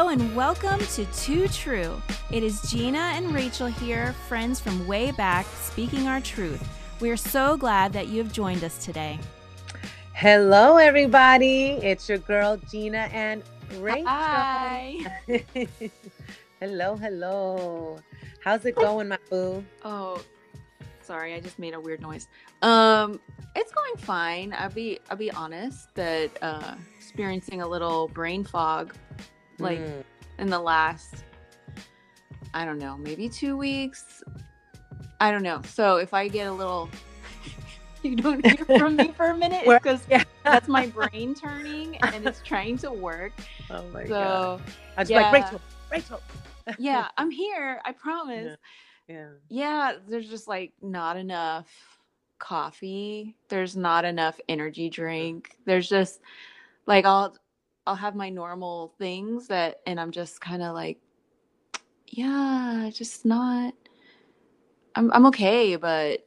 Hello and welcome to Too True. It is Gina and Rachel here, friends from way back, speaking our truth. We are so glad that you have joined us today. Hello, everybody. It's your girl, Gina and Rachel. Hi. hello, hello. How's it going, my boo? Oh, sorry, I just made a weird noise. Um, it's going fine. I'll be I'll be honest that uh experiencing a little brain fog like Mm, in the last I don't know, maybe 2 weeks. I don't know. So if I get a little you don't hear from me for a minute because yeah. that's my brain turning and it's trying to work. Oh my god. So I was yeah. like, Rachel, Rachel. yeah, I'm here. I promise. Yeah. Yeah, there's just like not enough coffee. There's not enough energy drink. There's just like I'll I'll have my normal things that and I'm just kind of like yeah, just not I'm I'm okay, but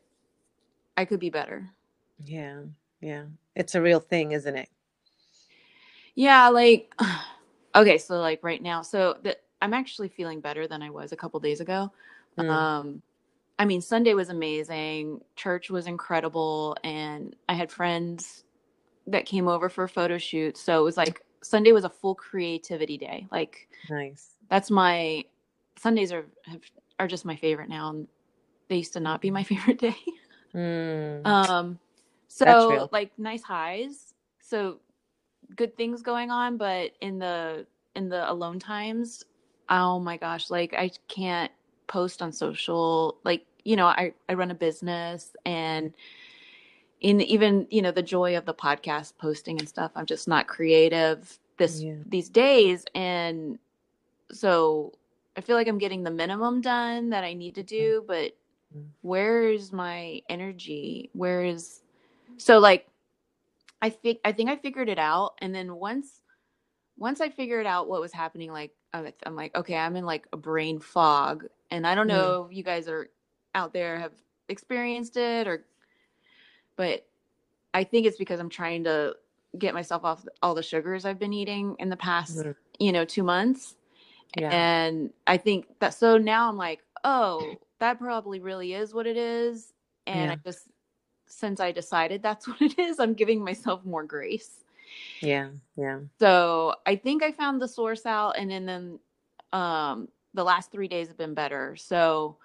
I could be better. Yeah. Yeah. It's a real thing, isn't it? Yeah, like okay, so like right now, so that I'm actually feeling better than I was a couple days ago. Mm, Um, I mean, Sunday was amazing. Church was incredible, and I had friends that came over for a photo shoot. So it was like Sunday was a full creativity day. Like nice. that's my Sundays are have, are just my favorite now, and they used to not be my favorite day. Mm, Um, so like nice highs, so good things going on, but in the in the alone times, oh my gosh, like I can't post on social. Like you know, I I run a business, and in even you know the joy of the podcast posting and stuff, I'm just not creative this Yeah. these days, and so I feel like I'm getting the minimum done that I need to do, but Mm. where is my energy? Where is so like I think I think I figured it out, and then once once I figured out what was happening, like I'm like, okay, I'm in like a brain fog, and I don't Mm. know if you guys are out there have experienced it or, but I think it's because I'm trying to get myself off all the sugars I've been eating in the past, you know, two months. Yeah. And I think that so now I'm like, oh, that probably really is what it is. And I just, since I decided that's what it is, I'm giving myself more grace. Yeah. Yeah. So I think I found the source out. And then, then um, the last three days have been better. So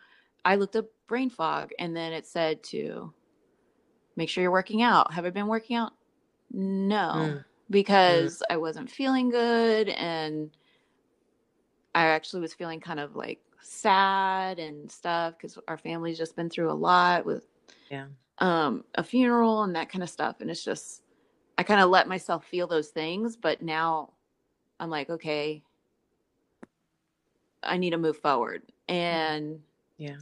I looked up brain fog and then it said to make sure you're working out. Have I been working out? No, Mm. because I wasn't feeling good and I actually was feeling kind of like sad and stuff because our family's just been through a lot with Yeah. um a funeral and that kind of stuff and it's just I kind of let myself feel those things but now I'm like okay I need to move forward and Yeah.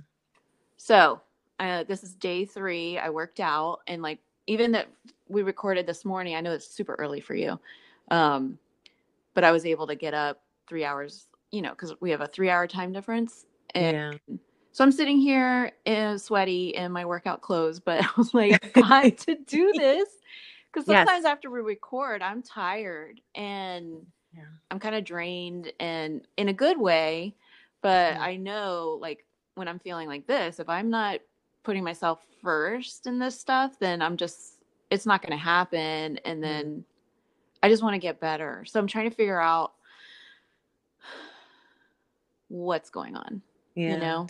so uh, this is day three. I worked out and like even that we recorded this morning. I know it's super early for you, um, but I was able to get up three hours. You know, because we have a three-hour time difference, and Yeah. so I'm sitting here in sweaty in my workout clothes. But I was like, I got to do this because sometimes Yes. after we record, I'm tired and Yeah. I'm kind of drained and in a good way. But Mm. I know, like, when I'm feeling like this, if I'm not putting myself first in this stuff, then I'm just, it's not going to happen. And mm-hmm. then I just want to get better. So I'm trying to figure out what's going on, Yeah. you know?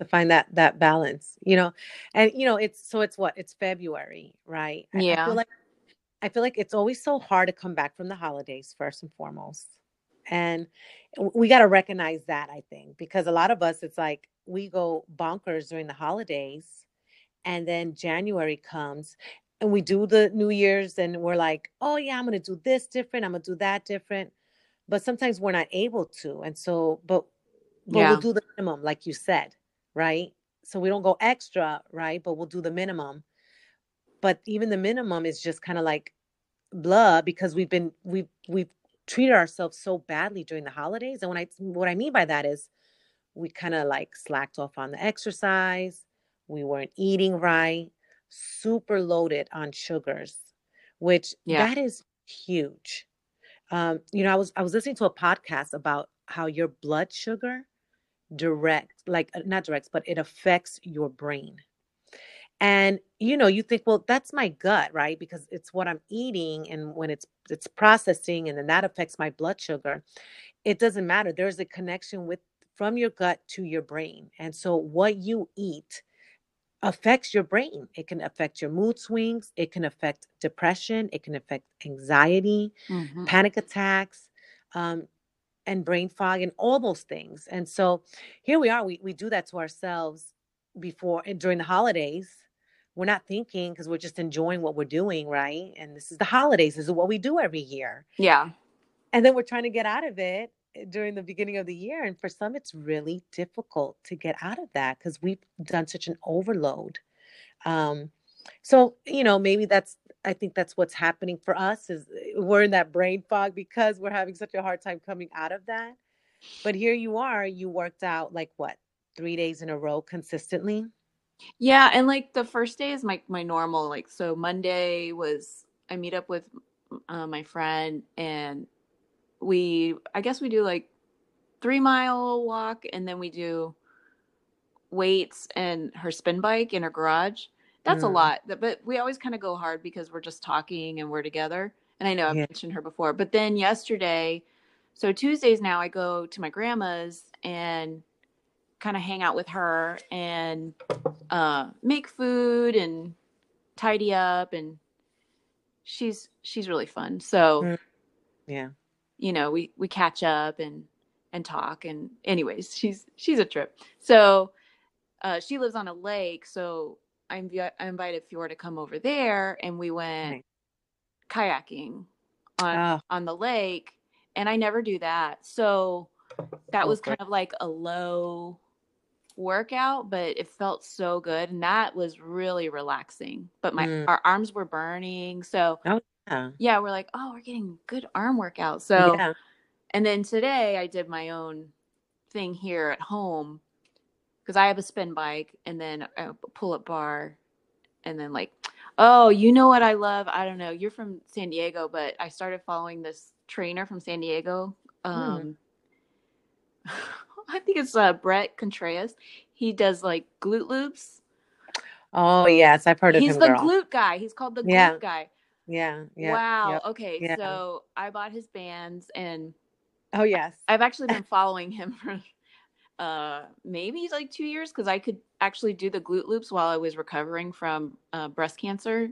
to find that that balance you know and you know it's so it's what it's february right I- I, Yeah. feel like i feel like it's always so hard to come back from the holidays first and foremost and we got to recognize that i think because a lot of us it's like we go bonkers during the holidays and then january comes and we do the new year's and we're like oh yeah i'm gonna do this different i'm gonna do that different but sometimes we're not able to and so but but Yeah. we'll do the minimum like you said right so we don't go extra right but we'll do the minimum but even the minimum is just kind of like blah because we've been we've we've treated ourselves so badly during the holidays and when i what i mean by that is we kind of like slacked off on the exercise we weren't eating right super loaded on sugars which Yeah. that is huge. Um you know i was i was listening to a podcast about how your blood sugar direct like uh, not directs but it affects your brain. And you know you think well that's my gut right? Because it's what i'm eating and when it's it's processing and then that affects my blood sugar. It doesn't matter. There's a connection with from your gut to your brain and so what you eat affects your brain it can affect your mood swings it can affect depression it can affect anxiety mm-hmm. panic attacks um, and brain fog and all those things and so here we are we, we do that to ourselves before and during the holidays we're not thinking because we're just enjoying what we're doing, right? And this is the holidays. This is what we do every year. Yeah. And then we're trying to get out of it during the beginning of the year. And for some, it's really difficult to get out of that because we've done such an overload. Um, so, you know, maybe that's, I think that's what's happening for us is eh, we're in that brain fog because we're having such a hard time coming out of that. But here you are, you worked out like what, three days in a row consistently? Yeah, and like the first day is my my normal like so Monday was I meet up with uh, my friend and we I guess we do like 3 mile walk and then we do weights and her spin bike in her garage. That's mm. a lot. But we always kind of go hard because we're just talking and we're together. And I know I've yeah. mentioned her before. But then yesterday, so Tuesdays now I go to my grandma's and kind of hang out with her and uh, make food and tidy up and she's she's really fun so mm. yeah you know we we catch up and and talk and anyways she's she's a trip so uh, she lives on a lake so I, inv- I invited Fiora to come over there and we went kayaking on oh. on the lake and I never do that so that was kind of like a low workout, but it felt so good, and that was really relaxing. But my mm. our arms were burning, so oh, yeah. yeah, we're like, oh, we're getting good arm workout. So, yeah. and then today I did my own thing here at home because I have a spin bike and then a pull up bar, and then like, oh, you know what I love? I don't know. You're from San Diego, but I started following this trainer from San Diego. Hmm. Um, mm. I think it's uh, Bret Contreras. He does like glute loops. Oh yes, I've heard of He's him. He's the girl. glute guy. He's called the glute yeah. guy. Yeah. Yeah. Wow. Yep. Okay. Yeah. So I bought his bands and Oh yes. I've actually been following him for uh maybe like two years because I could actually do the glute loops while I was recovering from uh, breast cancer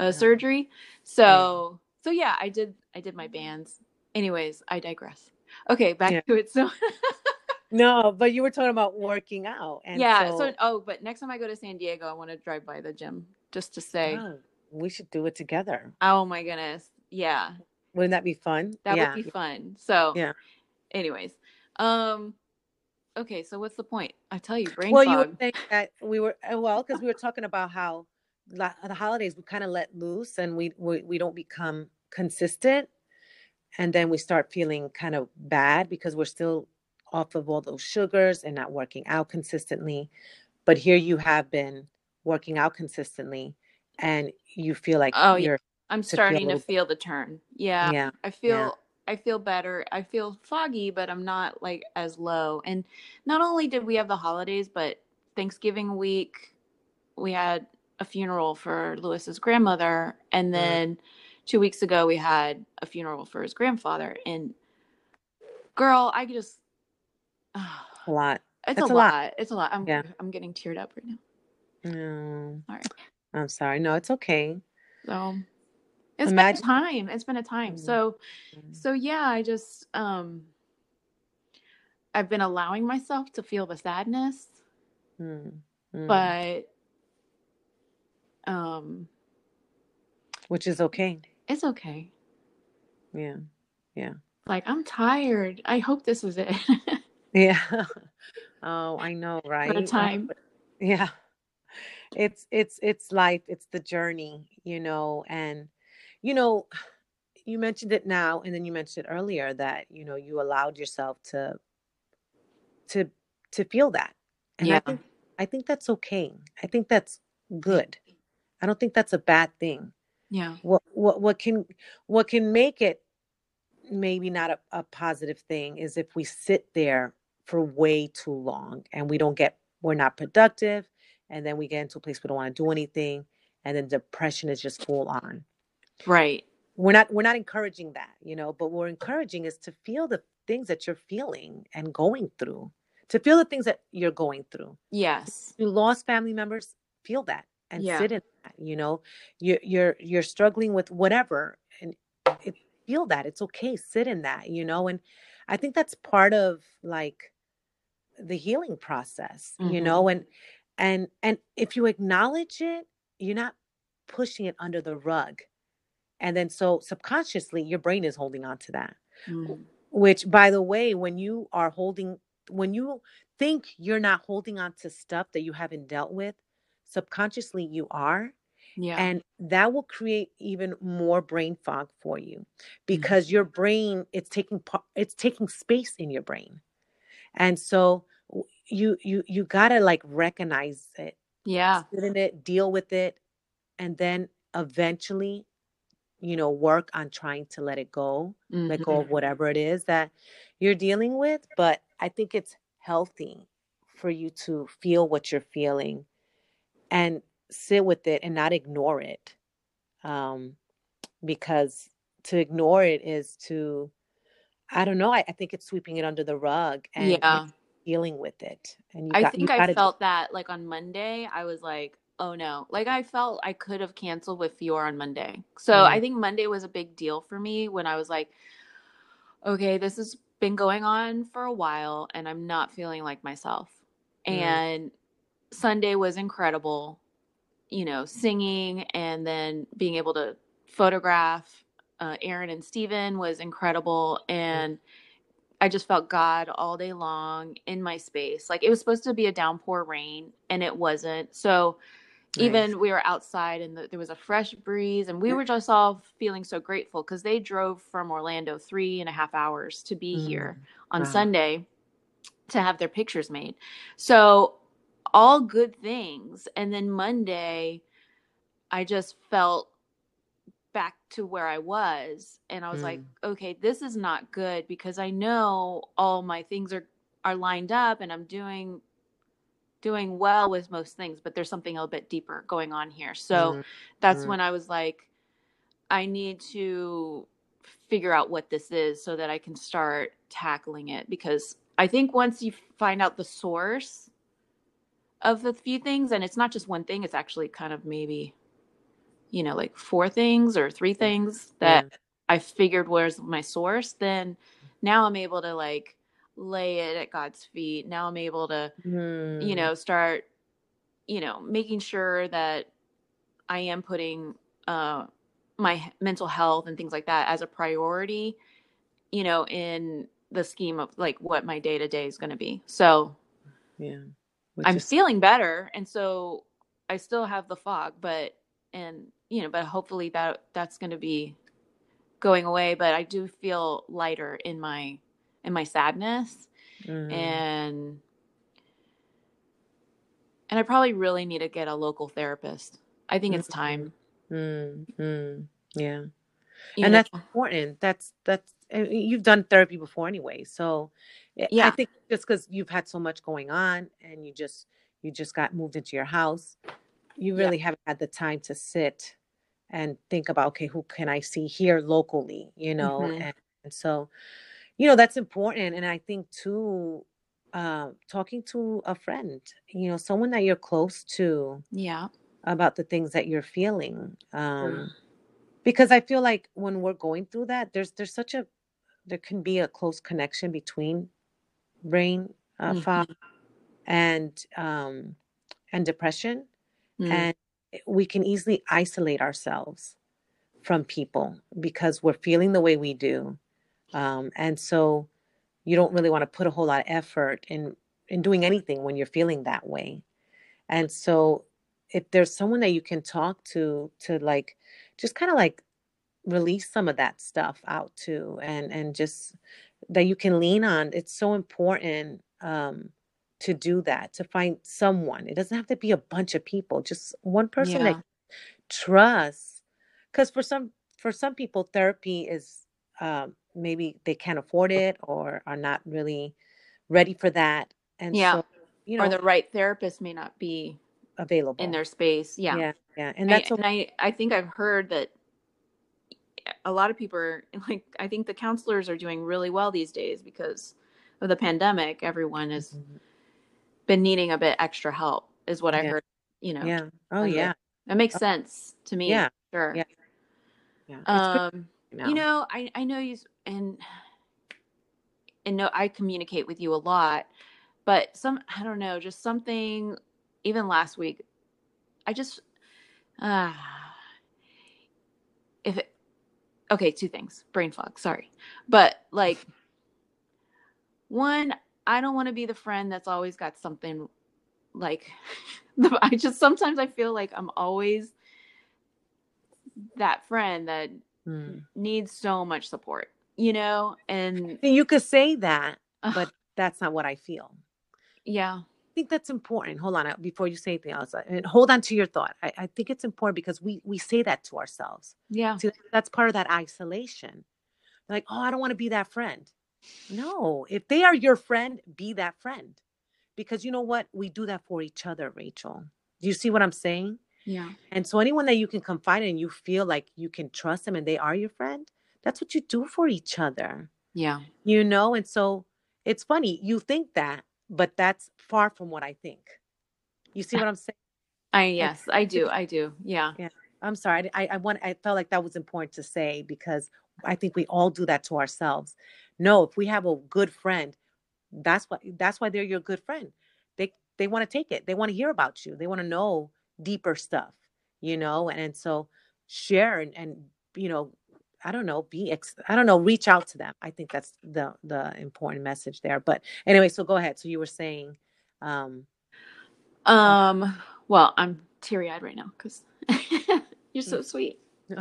uh, yeah. surgery. So yeah. so yeah, I did I did my bands. Anyways, I digress. Okay, back to it. So no, but you were talking about working out. And yeah. So, so, oh, but next time I go to San Diego, I want to drive by the gym just to say. Oh, we should do it together. Oh my goodness. Yeah. Wouldn't that be fun? That yeah. would be fun. So yeah. Anyways, um, okay. So what's the point? I tell you, brain well, fog. you would think that we were uh, well because we were talking about how the holidays we kind of let loose and we, we we don't become consistent, and then we start feeling kind of bad because we're still off of all those sugars and not working out consistently. But here you have been working out consistently and you feel like oh, you're I'm starting to feel, to feel the turn. Yeah. Yeah. I feel yeah. I feel better. I feel foggy, but I'm not like as low. And not only did we have the holidays, but Thanksgiving week we had a funeral for Lewis's grandmother and then mm. 2 weeks ago we had a funeral for his grandfather and girl, I just a lot. It's, a, a lot. lot. It's a lot. I'm yeah. I'm getting teared up right now. No. Sorry. I'm sorry. No, it's okay. So it's Imagine- been a time. It's been a time. Mm-hmm. So so yeah, I just um I've been allowing myself to feel the sadness. Mm-hmm. But um which is okay. It's okay. Yeah. Yeah. Like I'm tired. I hope this is it. Yeah. Oh, I know, right? a time. Yeah. It's it's it's life, it's the journey, you know, and you know, you mentioned it now and then you mentioned it earlier that, you know, you allowed yourself to to to feel that. And yeah. I think I think that's okay. I think that's good. I don't think that's a bad thing. Yeah. What what what can what can make it maybe not a, a positive thing is if we sit there for way too long and we don't get we're not productive and then we get into a place we don't want to do anything and then depression is just full on. Right. We're not we're not encouraging that you know but what we're encouraging is to feel the things that you're feeling and going through to feel the things that you're going through. Yes. You lost family members feel that and Yeah. sit in that you know? You're you're you're struggling with whatever and it, feel that it's okay sit in that you know? And i think that's part of like the healing process you Mhm. know? And and and if you acknowledge it you're not pushing it under the rug and then so subconsciously your brain is holding on to that Mm. which by the way when you are holding when you think you're not holding on to stuff that you haven't dealt with subconsciously you are yeah and that will create even more brain fog for you Mm-hmm. because your brain it's taking pa- it's taking space in your brain and so you you you got to like recognize it yeah sit in it deal with it and then eventually you know work on trying to let it go let go Mhm. of whatever it is that you're dealing with but i think it's healthy for you to feel what you're feeling and sit with it and not ignore it um because to ignore it is to i don't know i, I think it's sweeping it under the rug and yeah dealing with it and you I got you think I gotta felt that like on Monday, I was like, oh no. Like I felt I could have canceled with Fior on Monday. So Mm. I think Monday was a big deal for me when I was like, okay, this has been going on for a while and I'm not feeling like myself. Mm. And Sunday was incredible, you know, singing and then being able to photograph uh, Aaron and Steven was incredible. And I just felt God all day long in my space. Like it was supposed to be a downpour rain and it wasn't. So Nice. even we were outside and the, there was a fresh breeze and we were just all feeling so grateful because they drove from Orlando three and a half hours to be here mm. on wow. Sunday to have their pictures made. So all good things. And then Monday, I just felt back to where I was and I was like, okay, this is not good because I know all my things are are lined up and I'm doing doing well with most things, but there's something a little bit deeper going on here. So Mm. that's Mm. when I was like I need to figure out what this is so that I can start tackling it because I think once you find out the source of the few things and it's not just one thing, it's actually kind of maybe you know like four things or three things that Yeah. I figured was my source, then now I'm able to like lay it at God's feet. Now I'm able to, you Mm. know, start, you know, making sure that I am putting uh, my mental health and things like that as a priority, you know, in the scheme of like what my day to day is going to be. So yeah Which I'm is- feeling better, and so I still have the fog, but and you know, but hopefully that that's going to be going away. But I do feel lighter in my in my sadness, Mm. and and I probably really need to get a local therapist. I think it's time. Mm, mm, yeah. you and know? that's important. That's that's you've done therapy before anyway. So yeah I think just because you've had so much going on and you just you just got moved into your house, you Yeah. really haven't had the time to sit and think about okay, who can I see here locally, you know? Mhm. And, and so, you know, that's important. And I think too, uh, talking to a friend, you know, someone that you're close to yeah, about the things that you're feeling. Um, because I feel like when we're going through that, there's there's such a there can be a close connection between brain uh, Mhm. fog and um, and depression, Mm. and we can easily isolate ourselves from people because we're feeling the way we do, um, and so you don't really want to put a whole lot of effort in in doing anything when you're feeling that way, and so if there's someone that you can talk to to like just kind of like release some of that stuff out to and and just that you can lean on it's so important um to do that to find someone it doesn't have to be a bunch of people just one person that Yeah. you trust because for some for some people therapy is um maybe they can't afford it or are not really ready for that. And Yeah. so, you know, or the right therapist may not be available. in their space. Yeah. Yeah, yeah. And I, that's and I, I think I've heard that a lot of people are like, I think the counselors are doing really well these days because of the pandemic. Everyone has Mhm. Been needing a bit extra help, is what I heard. You know, yeah. Oh yeah. that makes sense to me. Yeah. Sure. Yeah. Yeah. Um, you know, I, I know you, and, and no, I communicate with you a lot, but some, I don't know, just something, even last week, I just, uh, if it, okay, two things, brain fog, sorry. But like, one, I don't want to be the friend that's always got something like, I just, sometimes I feel like I'm always that friend that Mm. needs so much support, you know? And You could say that, but that's not what I feel. yeah, I think that's important. Hold on, uh, before you say anything else, uh, and hold on to your thought. I, I think it's important because we we say that to ourselves. yeah, See, that's part of that isolation. Like, oh, I don't want to be that friend. No, if they are your friend, be that friend. Because you know what? We do that for each other, Rachel. Do you see what I'm saying? yeah, And so anyone that you can confide in, you feel like you can trust them and they are your friend, that's what you do for each other. yeah, You know? And so it's funny, you think that, but that's far from what I think. You see what I'm saying? I, yes, I do, I do, yeah, Yeah. I'm sorry. I, I want. I felt like that was important to say because I think we all do that to ourselves. No, if we have a good friend, that's what. That's why they're your good friend. They they want to take it. They want to hear about you. They want to know deeper stuff. You know, and, and so share and and you know, I don't know, be ex- I don't know, reach out to them. I think that's the the important message there. But anyway, so go ahead. So you were saying, um, Um, well, I'm teary eyed right now because you're so sweet.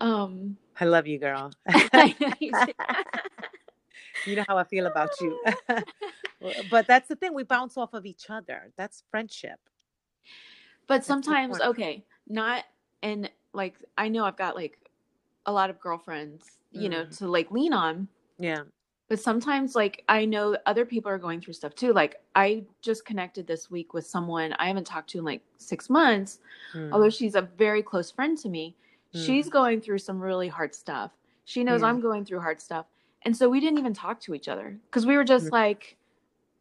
Um, I love you, girl. You know how I feel about you. But that's the thing, we bounce off of each other. That's friendship. but sometimes, okay, not, and like, I know I've got like a lot of girlfriends, you know, Mm. to like lean on, Yeah. but sometimes like I know other people are going through stuff too. Like, I just connected this week with someone I haven't talked to in like six months, Mm. although she's a very close friend to me. She's going through some really hard stuff. She knows Yeah. I'm going through hard stuff. And so we didn't even talk to each other because we were just Mm. like,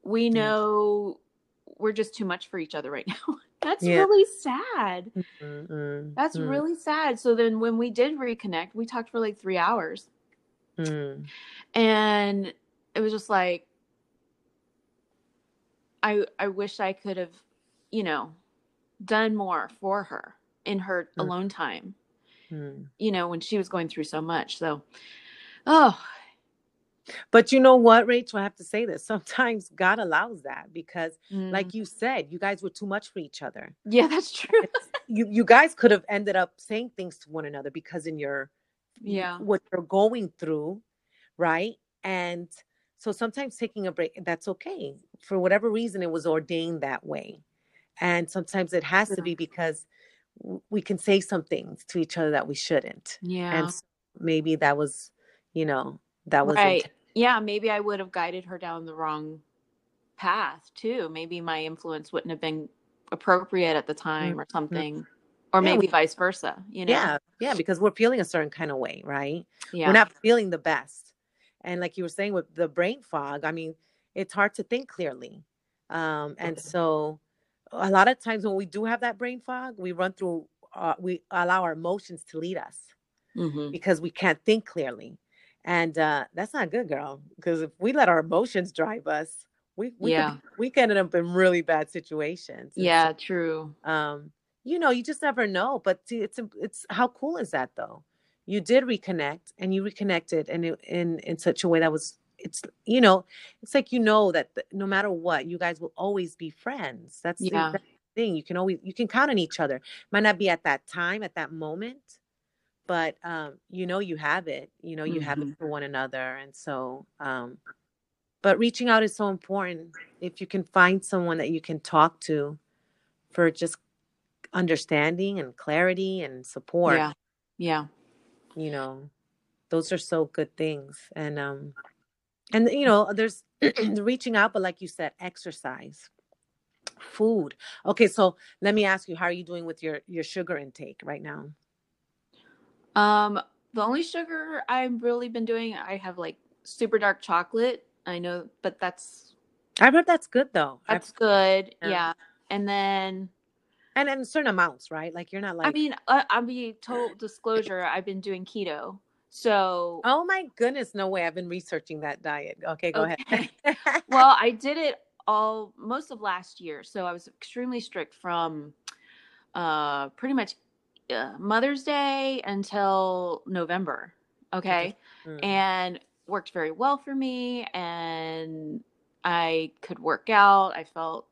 we Yeah. know we're just too much for each other right now. That's Yeah. really sad. Mm, mm, That's mm, really sad. So then when we did reconnect, we talked for like three hours. mm. And it was just like, I I wish I could have, you know, done more for her in her Mm. alone time. Mm. you know, when she was going through so much. So, oh, But you know what, Rachel? I have to say this. Sometimes God allows that because, mm, like you said, you guys were too much for each other. yeah, that's true. You you guys could have ended up saying things to one another because in your Yeah. what you're going through, right? And so sometimes taking a break, that's okay. For whatever reason, it was ordained that way. And sometimes it has to be because we can say some things to each other that we shouldn't. Yeah. And so maybe that was, you know, that was Right. inten- Yeah. Maybe I would have guided her down the wrong path too. Maybe my influence wouldn't have been appropriate at the time or something, or Mm-hmm. Yeah, maybe we- vice versa, you know? yeah, yeah, because we're feeling a certain kind of way, right? Yeah. We're not feeling the best. And like you were saying with the brain fog, I mean, it's hard to think clearly. Um, and so a lot of times when we do have that brain fog, we run through, uh, we allow our emotions to lead us Mhm. because we can't think clearly. And uh, that's not good, girl. Because if we let our emotions drive us, we we Yeah. could, we can end up in really bad situations. And Yeah. True. um, you know, you just never know. But see, it's it's how cool is that though? You did reconnect, and you reconnected, and it, in in such a way that was it's you know it's like you know that no matter what, you guys will always be friends. That's the, Yeah. the thing. You can always you can count on each other. Might not be at that time at that moment, but um, you know you have it. You know you have Mhm. it for one another, and so. Um, but reaching out is so important. If you can find someone that you can talk to for just understanding and clarity and support, Yeah. Yeah. you know, those are so good things and um and you know there's reaching out but like you said exercise food. Okay so let me ask you how are you doing with your your sugar intake right now? Um the only sugar i've really been doing i have like super dark chocolate. I know but that's i've heard that's good though. That's I've, good yeah. yeah. And then and in certain amounts right? Like you're not like i mean uh, i'll be total disclosure i've been doing keto so oh my goodness no way i've been researching that diet okay go okay. ahead well i did it all most of last year. So I was extremely strict from uh, pretty much uh, Mother's Day until November. Okay. Mm-hmm. And worked very well for me. And I could work out. I felt,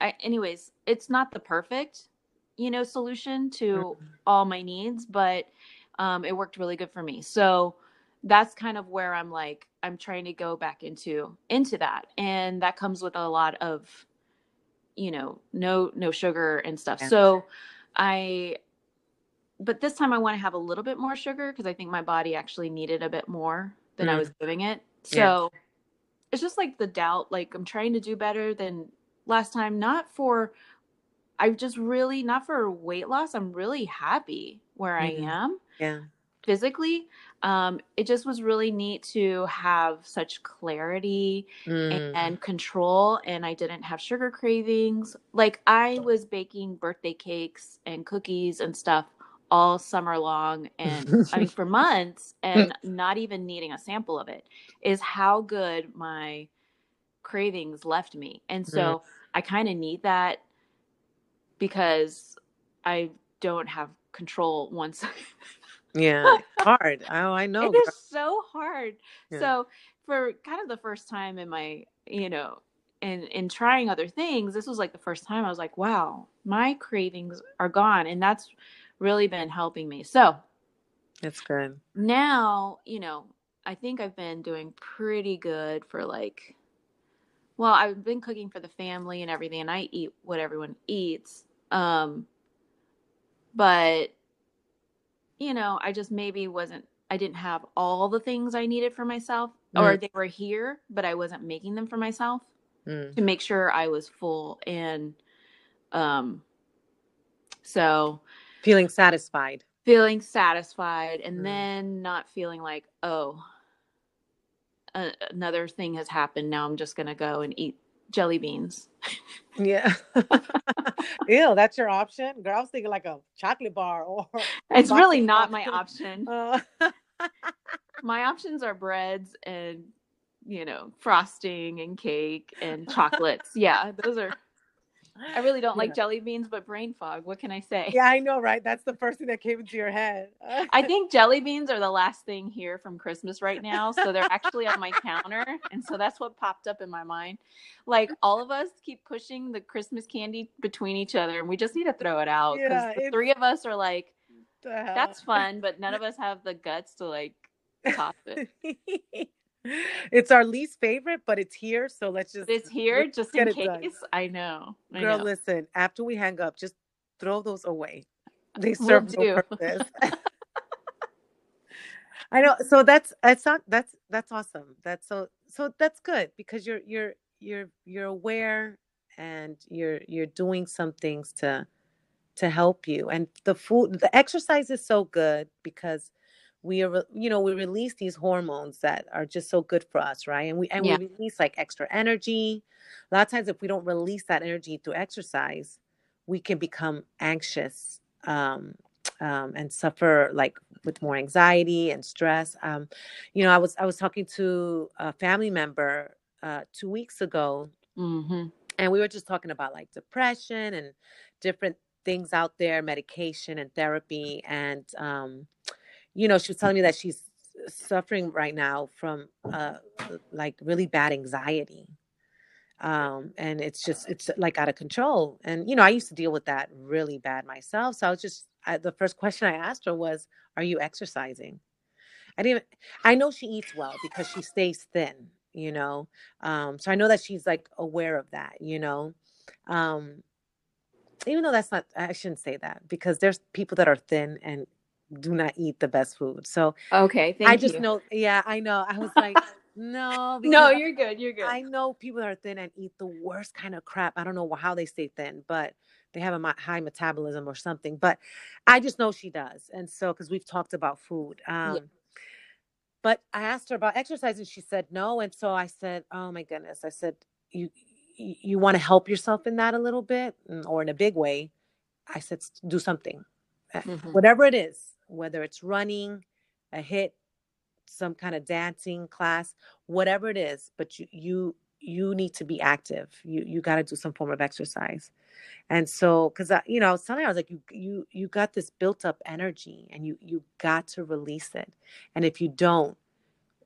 I, anyways, it's not the perfect, you know, solution to mm-hmm. all my needs, but um, it worked really good for me. So, that's kind of where I'm like I'm trying to go back into into that and that comes with a lot of you know no no sugar and stuff. Yeah. So I but this time I want to have a little bit more sugar because I think my body actually needed a bit more than mm. I was giving it. So yeah. it's just like the doubt like I'm trying to do better than last time not for I've just really not for weight loss. I'm really happy where mm-hmm. I am. Yeah. Physically, um, it just was really neat to have such clarity mm. and control and i didn't have sugar cravings like i was baking birthday cakes and cookies and stuff all summer long and i mean for months and not even needing a sample of it is how good my cravings left me and so mm. i kind of need that because i don't have control once Yeah, hard. Oh, I know. It is so hard. Yeah. So for kind of the first time in my, you know, in in trying other things, this was like the first time I was like, wow, my cravings are gone, and that's really been helping me. So that's good. Now, you know, I think I've been doing pretty good for like well, I've been cooking for the family and everything and I eat what everyone eats. Um but you know, I just maybe wasn't I didn't have all the things I needed for myself mm. or they were here, but I wasn't making them for myself mm. to make sure I was full and um so feeling satisfied. Feeling satisfied and mm. then not feeling like, oh, another thing has happened. Now I'm just going to go and eat jelly beans. Yeah. Ew, that's your option? Girl, I was thinking like a chocolate bar or It's really not my option. Uh... my options are breads and you know, frosting and cake and chocolates. Yeah, those are I really don't like jelly beans, but brain fog. What can I say? Yeah, I know, right? That's the first thing that came into your head. I think jelly beans are the last thing here from Christmas right now. So they're actually on my counter. And so that's what popped up in my mind. Like all of us keep pushing the Christmas candy between each other, and we just need to throw it out because yeah, the three of us are like, that's fun, but none of us have the guts to like toss it. It's our least favorite, but it's here. So let's just it's here just in case. I know. I Girl, know. listen, after we hang up, just throw those away. Uh, they serve we'll no purpose. I know. So that's that's not that's that's awesome. That's so so that's good because you're you're you're you're aware and you're you're doing some things to to help you. And the food the exercise is so good because we are you know we release these hormones that are just so good for us right and we and yeah. we release like extra energy a lot of times if we don't release that energy through exercise we can become anxious um, um, and suffer like with more anxiety and stress um, you know i was i was talking to a family member uh, two weeks ago mm-hmm. and we were just talking about like depression and different things out there medication and therapy and um, you know, she was telling me that she's suffering right now from uh, like really bad anxiety. Um, and it's just, it's like out of control. And, you know, I used to deal with that really bad myself. So I was just, I, the first question I asked her was, Are you exercising? I didn't, I know she eats well because she stays thin, you know. Um, so I know that she's like aware of that, you know. Um, even though that's not, I shouldn't say that because there's people that are thin and do not eat the best food. So Okay, thank you I just you. know, yeah, I know. I was like, no, no, you're good. You're good. I know people that are thin and eat the worst kind of crap. I don't know how they stay thin, but they have a high metabolism or something. But I just know she does. And so, because we've talked about food. Um, But I asked her about exercise and she said no. And so I said, oh my goodness. I said, you, you, want to help yourself in that a little bit Mm, or in a big way. I said, do something, Uh, Mhm. whatever it is, whether it's running, a HIIT, some kind of dancing class, whatever it is, but you you you need to be active. You you got to do some form of exercise. And so cuz I you know, I was telling her I was like you you you got this built up energy and you you got to release it. And if you don't,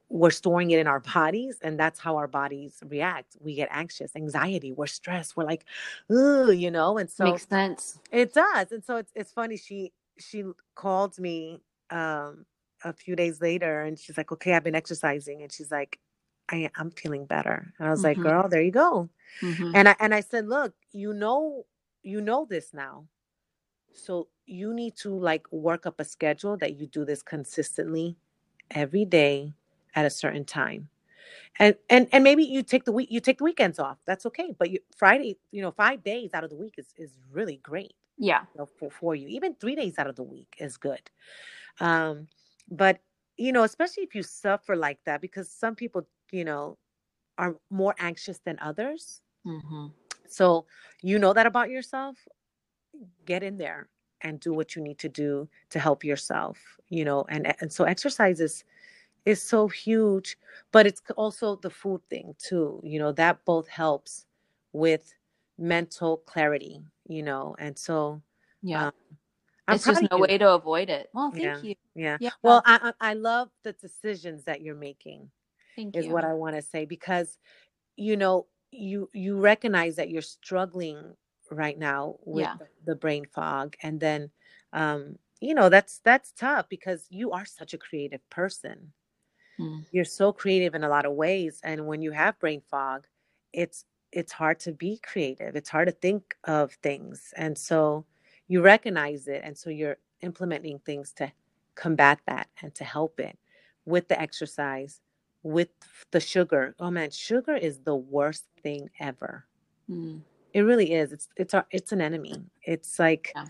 we're storing it in our bodies and that's how our bodies react. We get anxious, anxiety, we're stressed, we're like, "Ooh," you know, and so Makes sense. it does. And so it's it's funny. She she called me um a few days later and she's like, Okay, I've been exercising. And she's like, I I'm feeling better. And I was like, Mhm. Girl, there you go. Mhm. And I and I said, Look, you know, you know this now. So you need to like work up a schedule that you do this consistently every day at a certain time. And and and maybe you take the week you take the weekends off. That's okay. But you Friday, you know, five days out of the week is is really great Yeah. you know, for, for you. Even three days out of the week is good. Um, but you know, especially if you suffer like that, because some people, you know, are more anxious than others. Mhm. So you know that about yourself. Get in there and do what you need to do to help yourself. You know, and and so exercise is is so huge, but it's also the food thing too. You know, that both helps with mental clarity. You know, and so Yeah. um, I'm it's just no way to avoid it. Well, thank Yeah. you. Yeah. Yeah. Well, I I love the decisions that you're making Thank you. is you. what I want to say because you know you you recognize that you're struggling right now with Yeah. the, the brain fog and then um you know that's that's tough because you are such a creative person. Mm. You're so creative in a lot of ways and when you have brain fog it's it's hard to be creative. It's hard to think of things. And so you recognize it and so you're implementing things to combat that and to help it with the exercise with the sugar oh man sugar is the worst thing ever Mm. it really is it's it's our it's an enemy it's like Yeah.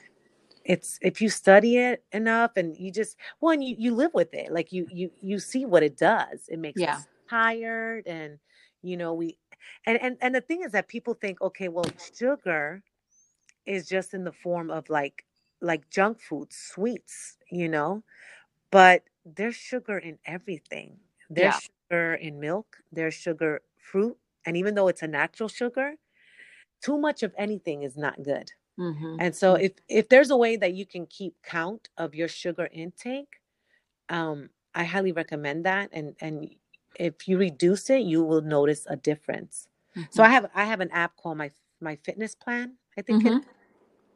it's if you study it enough and you just one you you live with it like you you you see what it does it makes Yeah. us tired and you know we and and and the thing is that people think okay well sugar is just in the form of like like junk food sweets you know? But there's sugar in everything. There's Yeah. sugar in milk. There's sugar fruit. And even though it's a natural sugar too much of anything is not good. Mhm. and so if if there's a way that you can keep count of your sugar intake um i highly recommend that. And and if you reduce it you will notice a difference so i Mhm. have i have an app called my MyFitnessPal i think it Mhm.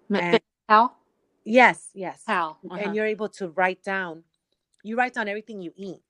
Ma- and How? yes yes How? Uh-huh. and you're able to write down you write down everything you eat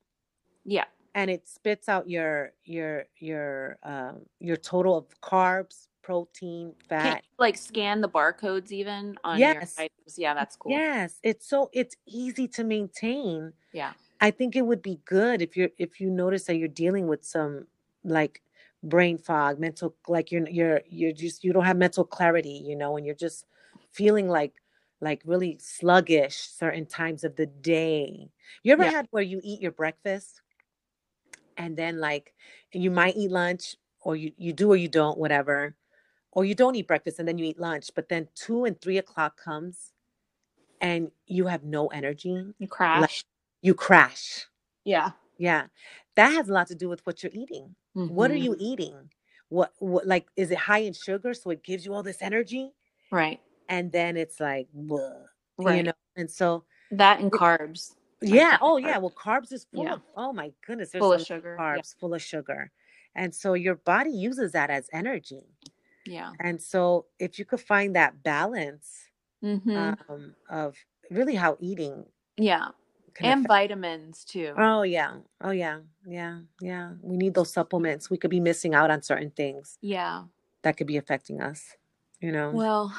Yeah. and it spits out your your your um your total of carbs protein fat like scan the barcodes even on Yes. your items? Yeah, that's cool. yes it's so it's easy to maintain Yeah. I think it would be good if you're if you notice that you're dealing with some like brain fog mental like you're you're you're just you don't have mental clarity you know and you're just feeling like like really sluggish certain times of the day you ever Yeah. had where you eat your breakfast and then like you might eat lunch or you, you do or you don't whatever or you don't eat breakfast and then you eat lunch but then two and three o'clock comes and you have no energy You crash. You crash yeah. yeah that has a lot to do with what you're eating what are Mhm. you eating what, what like is it high in sugar so it gives you all this energy Right. and then it's like bleh, you know and so That and carbs. Yeah oh yeah well carbs is full Yeah. of oh my goodness Full of sugar. Yeah. carbs full of sugar and so your body uses that as energy Yeah. and so if you could find that balance hmm um, of really how eating yeah. And vitamins too. oh yeah oh yeah yeah yeah we need those supplements we could be missing out on certain things yeah. that could be affecting us you know Well,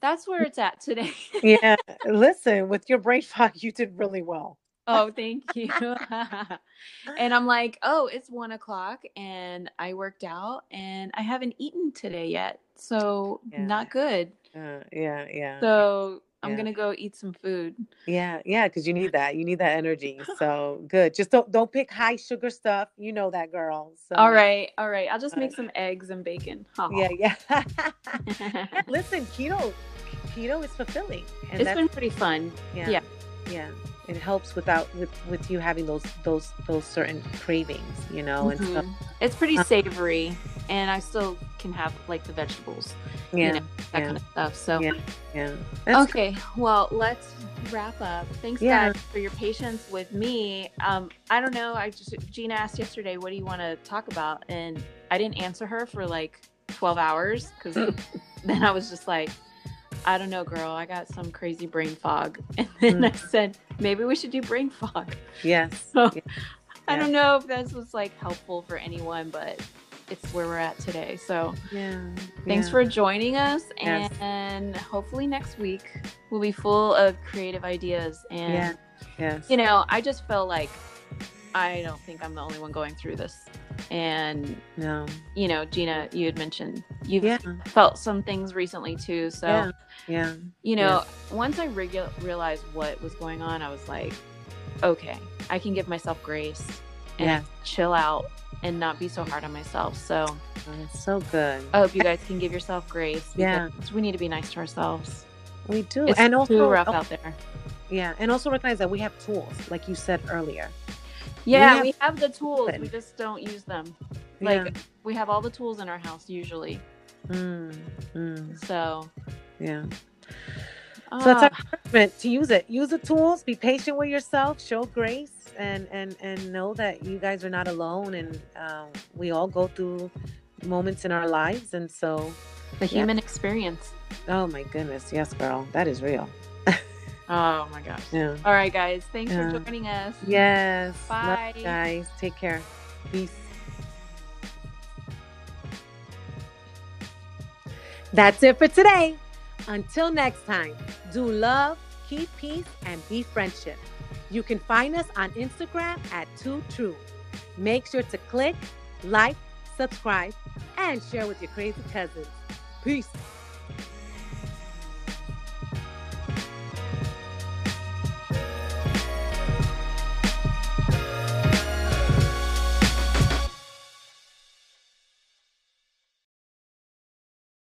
that's where it's at today. yeah. Listen, with your brain fog, you did really well. oh, thank you. and I'm like, oh, it's one o'clock, and I worked out, and I haven't eaten today yet, so Yeah. not good. Uh, yeah, yeah. So I'm Yeah. gonna go eat some food. Yeah, yeah, because you need that. You need that energy. So good. Just don't don't pick high sugar stuff. You know that, girl. So All right, all right. I'll just make some eggs and bacon. Yeah, yeah. Listen, keto, keto is fulfilling, and it's that's been pretty fun. yeah, yeah. yeah. It helps without with with you having those those those certain cravings, you know, and stuff. It's pretty Uh, savory, and I still can have like the vegetables, Yeah, you know, that yeah. kind of stuff. So, Yeah. yeah. That's okay, well, let's wrap up. Thanks, Yeah. guys, for your patience with me. Um, I don't know. I just Gina asked yesterday, "What do you want to talk about?" And I didn't answer her for like twelve hours because then I was just like, I don't know, girl. I got some crazy brain fog. And then I said, maybe we should do brain fog. Yes. So. I don't know if this was like helpful for anyone, but it's where we're at today. So Yeah. thanks yeah. for joining us. Yes. And hopefully next week we'll be full of creative ideas. And, Yeah. Yes. you know, I just feel like I don't think I'm the only one going through this. And, No. you know, Gina, you had mentioned you've Yeah. felt some things recently too. So, Yeah. Yeah. you know, once I regu- realized what was going on, I was like, okay, I can give myself grace and Yeah. chill out and not be so hard on myself. So Oh, it's so good. I hope you guys can give yourself grace. Yeah. We need to be nice to ourselves. We do. It's and too also rough oh, out there. Yeah, and also recognize that we have tools, like you said earlier. Yeah, have- we have the tools. We just don't use them. Yeah. Like we have all the tools in our house usually. Mm, mm, So, yeah. So it's ah, our encouragement to use it. Use the tools. Be patient with yourself. Show grace, and and and know that you guys are not alone. And um, we all go through moments in our lives. And so, the yeah. human experience. oh my goodness, yes, girl, that is real. Oh my gosh. Yeah. All right, guys. Thanks Yeah. for joining us. Yes. Bye. guys. Take care. Peace. That's it for today. Until next time, do love, keep peace, and be friendship. You can find us on Instagram at Too True. Make sure to click, like, subscribe, and share with your crazy cousins. Peace.